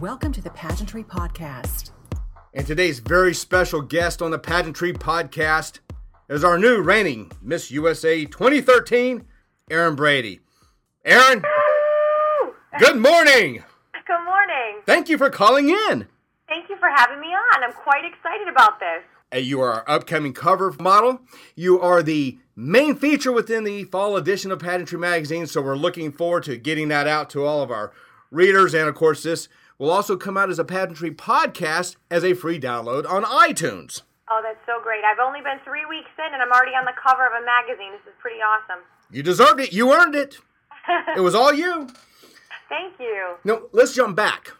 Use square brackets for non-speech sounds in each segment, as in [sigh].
Welcome to the Pageantry Podcast. And today's very special guest on the Pageantry Podcast is our new reigning Miss USA 2013, Erin Brady. Erin, good morning. Good morning. Thank you for calling in. Thank you for having me on. I'm quite excited about this. Uh, You are our upcoming cover model. You are the main feature within the fall edition of Pageantry Magazine, so we're looking forward to getting that out to all of our readers. And of course, this will also come out as a Pageantry podcast as a free download on iTunes. Oh, that's so great. I've only been three weeks in and I'm already on the cover of a magazine. This is pretty awesome. You deserved it. You earned it. [laughs] It was all you. Thank you. No, let's jump back.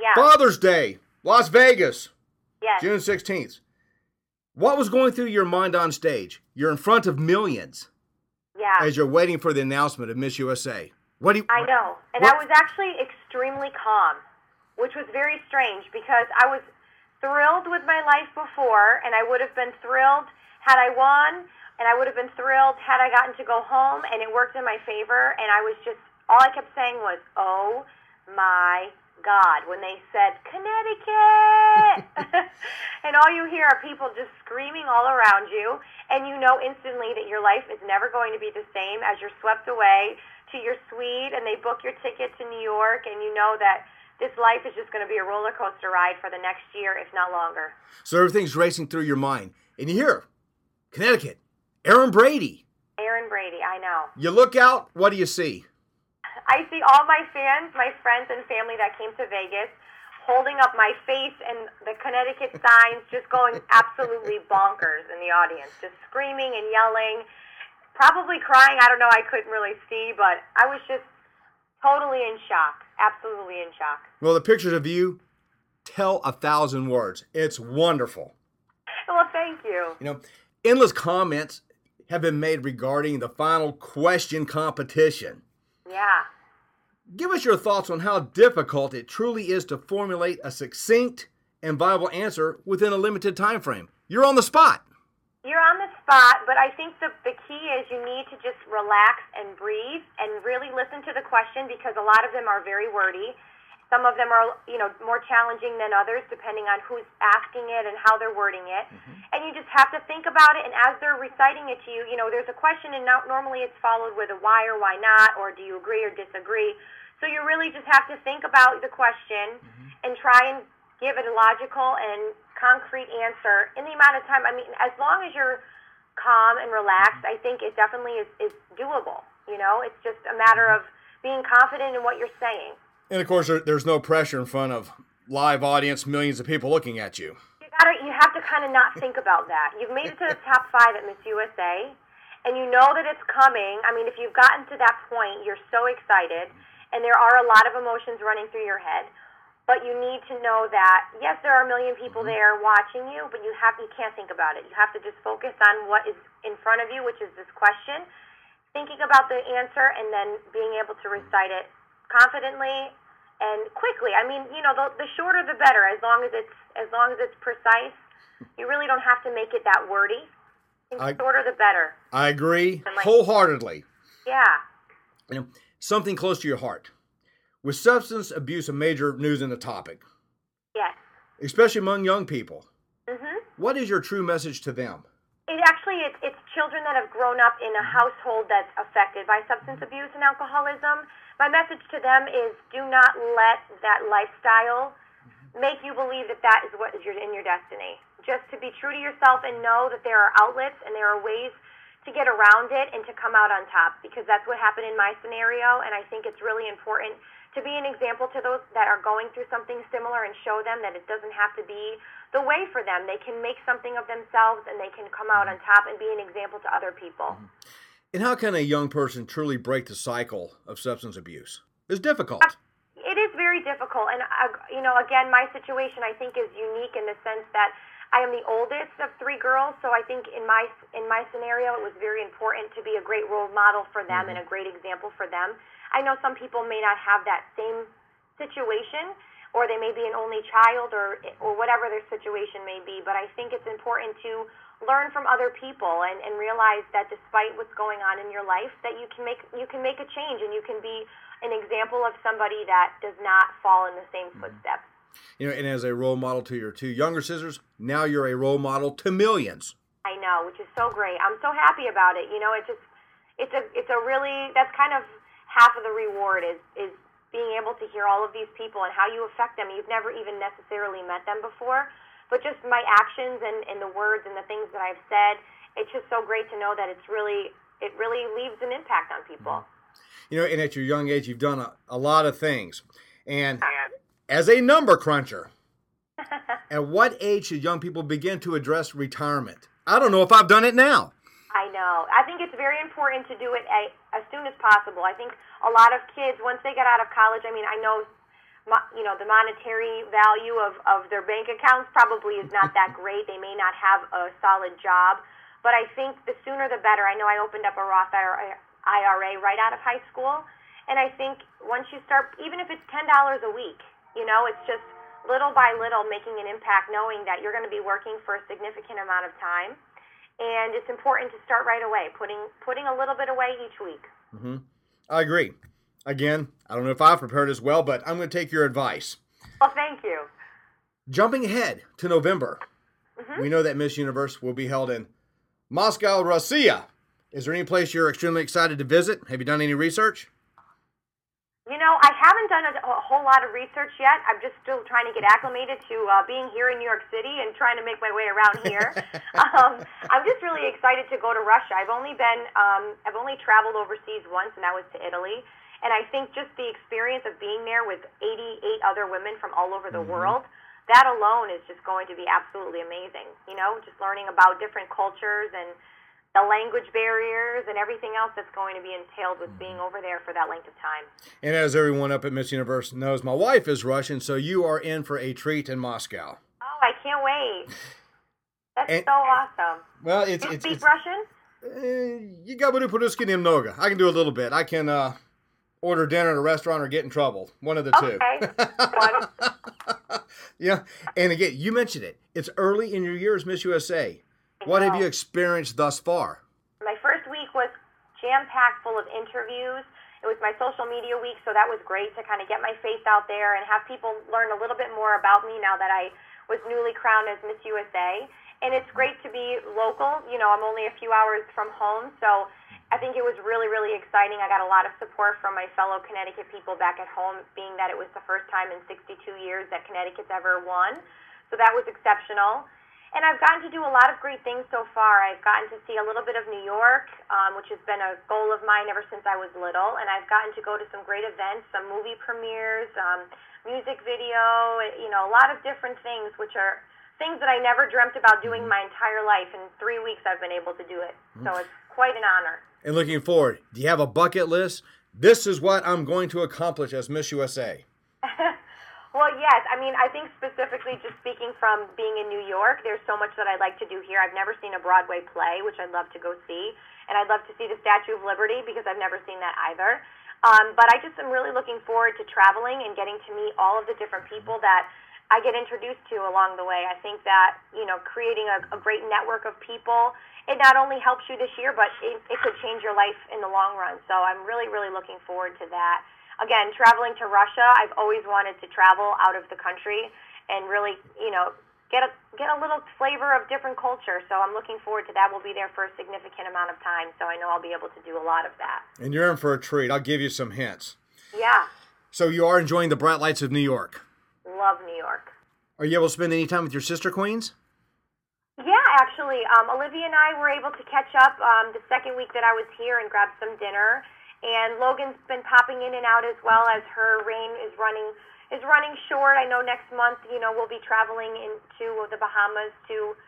Yeah. Father's Day, Las Vegas, yes. June 16th. What was going through your mind on stage? You're in front of millions Yeah. as you're waiting for the announcement of Miss USA. What do you I know. And What- I was actually extremely calm, which was very strange because I was thrilled with my life before, and I would have been thrilled had I won, and I would have been thrilled had I gotten to go home, and it worked in my favor. And I was just, all I kept saying was, oh my God, when they said, Connecticut! [laughs] [laughs] and all you hear are people just screaming all around you, and you know instantly that your life is never going to be the same as you're swept away to your suite and they book your ticket to New York, and you know that this life is just going to be a roller coaster ride for the next year, if not longer. So everything's racing through your mind. And you hear, Connecticut, Erin Brady. Erin Brady, I know. You look out, what do you see? I see all my fans, my friends and family that came to Vegas holding up my face and the Connecticut [laughs] signs, just going absolutely bonkers in the audience, just screaming and yelling, probably crying. I don't know, I couldn't really see, but I was just totally in shock, absolutely in shock. Well, the pictures of you tell a thousand words. It's wonderful. Well, thank you. You know, endless comments have been made regarding the final question competition. Yeah. Give us your thoughts on how difficult it truly is to formulate a succinct and viable answer within a limited time frame. You're on the spot. You're on the spot, but I think the, the key is you need to just relax and breathe and really listen to the question because a lot of them are very wordy. Some of them are, you know, more challenging than others depending on who's asking it and how they're wording it. Mm-hmm. And you just have to think about it. And as they're reciting it to you, you know, there's a question, and now, normally it's followed with a why or why not, or do you agree or disagree. So you really just have to think about the question mm-hmm. and try and give it a logical and concrete answer in the amount of time. I mean, as long as you're calm and relaxed, I think it definitely is, is doable. You know, it's just a matter of being confident in what you're saying. And of course, there, there's no pressure in front of live audience, millions of people looking at you. You gotta, you have to kind of not think about that. You've made it to the [laughs] top five at Miss USA, and you know that it's coming. I mean, if you've gotten to that point, you're so excited, and there are a lot of emotions running through your head. But you need to know that yes, there are a million people mm-hmm. there watching you, but you have you can't think about it. You have to just focus on what is in front of you, which is this question, thinking about the answer, and then being able to recite it confidently and quickly. I mean, you know, the, the shorter the better. As long as it's as long as it's precise, you really don't have to make it that wordy. Think I- the shorter the better. I agree like- wholeheartedly. Yeah. You know, something close to your heart. With substance abuse a major news in the topic, Yes. especially among young people, Mhm. what is your true message to them? It actually it's, it's children that have grown up in a household that's affected by substance abuse and alcoholism. My message to them is do not let that lifestyle make you believe that that is what is your, in your destiny. Just to be true to yourself and know that there are outlets and there are ways to get around it and to come out on top because that's what happened in my scenario and I think it's really important to be an example to those that are going through something similar and show them that it doesn't have to be the way for them. They can make something of themselves and they can come out on top and be an example to other people. Mm-hmm. And how can a young person truly break the cycle of substance abuse? It's difficult. Uh, it is very difficult, and uh, you know, again, my situation I think is unique in the sense that I am the oldest of three girls, so I think in my in my scenario, it was very important to be a great role model for them mm-hmm. and a great example for them. I know some people may not have that same situation, or they may be an only child, or or whatever their situation may be. But I think it's important to learn from other people and, and realize that despite what's going on in your life that you can make you can make a change and you can be an example of somebody that does not fall in the same Mm-hmm. footsteps. You know, and as a role model to your two younger sisters, now you're a role model to millions. I know, which is so great. I'm so happy about it. You know, it just it's a it's a really that's kind of half of the reward is is being able to hear all of these people and how you affect them. You've never even necessarily met them before, but just my actions and, and the words and the things that I've said, it's just so great to know that it's really it really leaves an impact on people. Mm-hmm. You know, and at your young age, you've done a, a lot of things. And as a number cruncher, [laughs] at what age should young people begin to address retirement? I don't know if I've done it now. I know. I think it's very important to do it a, as soon as possible. I think a lot of kids, once they get out of college, I mean, I know, you know, the monetary value of, of their bank accounts probably is not that [laughs] great. They may not have a solid job. But I think the sooner the better. I know I opened up a Roth IRA IRA right out of high school. And I think once you start, even if it's $10 a week, you know, it's just little by little making an impact, knowing that you're going to be working for a significant amount of time and it's important to start right away, putting putting a little bit away each week. Mm-hmm. I agree. Again, I don't know if I've prepared as well, but I'm going to take your advice. Well, thank you. Jumping ahead to November, mm-hmm. we know that Miss Universe will be held in Moscow, Russia. Is there any place you're extremely excited to visit? Have you done any research? You know, I haven't done a, a whole lot of research yet. I'm just still trying to get acclimated to uh, being here in New York City and trying to make my way around here. [laughs] um, I'm just really excited to go to Russia. I've only been, um, I've only traveled overseas once, and that was to Italy. And I think just the experience of being there with 88 other women from all over the world, that alone is just going to be absolutely amazing. You know, just learning about different cultures and the language barriers and everything else that's going to be entailed with being over there for that length of time. And as everyone up at Miss Universe knows, my wife is Russian, so you are in for a treat in Moscow. Oh, I can't wait. That's And- so awesome. Well, it's Do you it's, speak it's Russian? uh, you got to put skin немного. I can do a little bit. I can uh, order dinner at a restaurant or get in trouble. One of the two. Okay. One. [laughs] yeah, and again, you mentioned it. It's early in your year as Miss USA. what have you experienced thus far? My first week was jam packed full of interviews. It was my social media week, so that was great to kind of get my face out there and have people learn a little bit more about me now that I was newly crowned as Miss USA. And it's great to be local. You know, I'm only a few hours from home, so I think it was really, really exciting. I got a lot of support from my fellow Connecticut people back at home, being that it was the first time in 62 years that Connecticut's ever won. So that was exceptional. And I've gotten to do a lot of great things so far. I've gotten to see a little bit of New York, um, which has been a goal of mine ever since I was little. And I've gotten to go to some great events, some movie premieres, um, music video, you know, a lot of different things, which are things that I never dreamt about doing my entire life. In three weeks, I've been able to do it. So it's quite an honor. And looking forward, do you have a bucket list? This is what I'm going to accomplish as Miss USA. Well, yes. I mean, I think specifically just speaking from being in New York, there's so much that I'd like to do here. I've never seen a Broadway play, which I'd love to go see. And I'd love to see the Statue of Liberty because I've never seen that either. Um, but I just am really looking forward to traveling and getting to meet all of the different people that I get introduced to along the way. I think that, you know, creating a, a great network of people, it not only helps you this year, but it, it could change your life in the long run. So I'm really, really looking forward to that again, traveling to Russia, I've always wanted to travel out of the country and really, you know, get a get a little flavor of different culture. So I'm looking forward to that. We'll be there for a significant amount of time, so I know I'll be able to do a lot of that. And you're in for a treat. I'll give you some hints. Yeah, So you are enjoying the bright lights of New York. love New York. Are you able to spend any time with your sister queens? Yeah, actually, um, Olivia and I were able to catch up um, the second week that I was here and grab some dinner. And Logan's been popping in and out as well as her reign is running is running short. I know next month, you know, we'll be traveling into the Bahamas to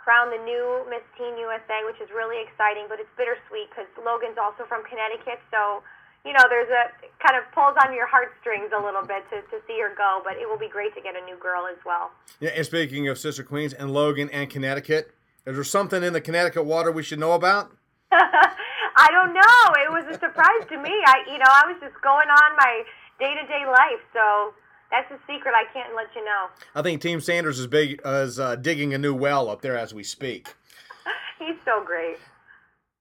crown the new Miss Teen USA, which is really exciting. But it's bittersweet because Logan's also from Connecticut, so you know, there's a kind of pulls on your heartstrings a little bit to, to see her go. But it will be great to get a new girl as well. Yeah, and speaking of sister queens and Logan and Connecticut, is there something in the Connecticut water we should know about? [laughs] I don't know. It was a surprise to me. I, you know, I was just going on my day to day life. So that's a secret I can't let you know. I think Team Sanders is big is uh, digging a new well up there as we speak. [laughs] He's so great.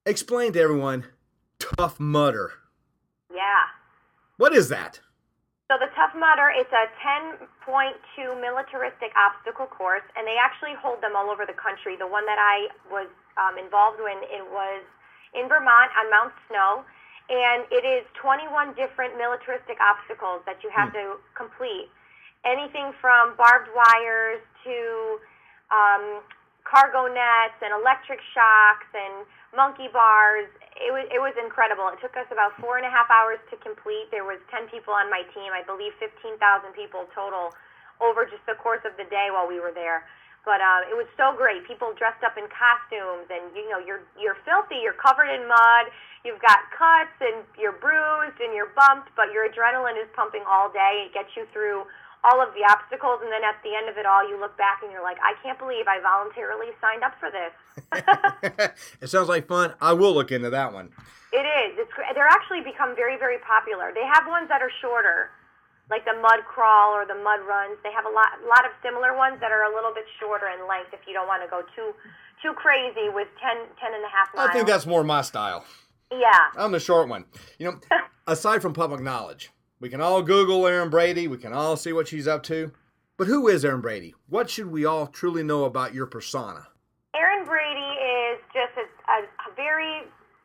Explain to everyone Tough Mudder. Yeah. What is that? So the Tough Mudder, it's a 10.2 militaristic obstacle course, and they actually hold them all over the country. The one that I was um, involved in, it was in Vermont on Mount Snow, and it is 21 different militaristic obstacles that you have to complete. Anything from barbed wires to um, cargo nets and electric shocks and monkey bars. It was it was incredible. It took us about four and a half hours to complete. There was 10 people on my team. I believe 15,000 people total over just the course of the day while we were there. But uh, it was so great. People dressed up in costumes, and you know you're you're filthy. You're covered in mud. You've got cuts, and you're bruised, and you're bumped. But your adrenaline is pumping all day. It gets you through all of the obstacles, and then at the end of it all, you look back and you're like, I can't believe I voluntarily signed up for this. [laughs] [laughs] it sounds like fun. I will look into that one. It is. It's they're actually become very very popular. They have ones that are shorter like the mud crawl or the mud runs. They have a lot, a lot of similar ones that are a little bit shorter in length if you don't want to go too, too crazy with 10, 10 and a half miles. I think that's more my style. Yeah. I'm the short one. You know, [laughs] aside from public knowledge, we can all Google Erin Brady. We can all see what she's up to. But who is Erin Brady? What should we all truly know about your persona? Erin Brady is just a, a, a very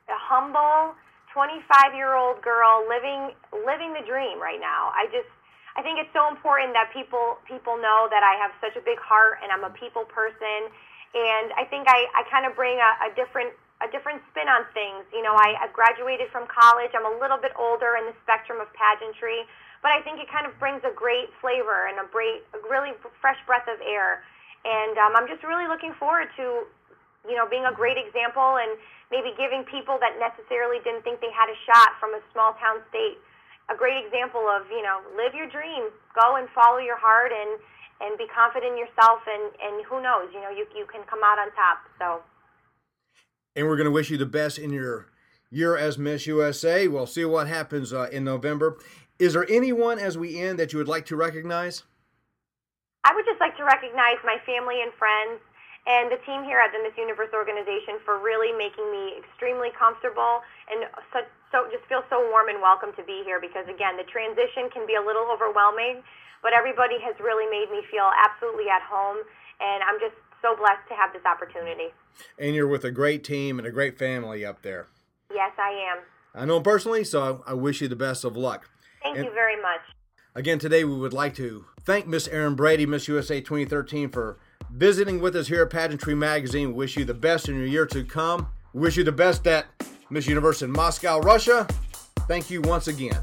humble, 25 year old girl living living the dream right now. I just I think it's so important that people people know that I have such a big heart and I'm a people person and I think I, I kind of bring a, a different a different spin on things. You know, I, I graduated from college. I'm a little bit older in the spectrum of pageantry, but I think it kind of brings a great flavor and a great, a really fresh breath of air. And um, I'm just really looking forward to, you know, being a great example and maybe giving people that necessarily didn't think they had a shot from a small town state a great example of, you know, live your dream, go and follow your heart and and be confident in yourself and and who knows, you know, you you can come out on top. So and we're going to wish you the best in your year as Miss USA. We'll see what happens uh, in November. Is there anyone as we end that you would like to recognize? I would just like to recognize my family and friends and the team here at the Miss Universe organization for really making me extremely comfortable and so, so just feel so warm and welcome to be here because again the transition can be a little overwhelming but everybody has really made me feel absolutely at home and I'm just so blessed to have this opportunity. And you're with a great team and a great family up there. Yes, I am. I know him personally, so I wish you the best of luck. Thank and you very much. Again, today we would like to thank Miss Erin Brady, Miss USA 2013, for visiting with us here at Pageantry Magazine. Wish you the best in your year to come. Wish you the best at Miss Universe in Moscow, Russia. Thank you once again.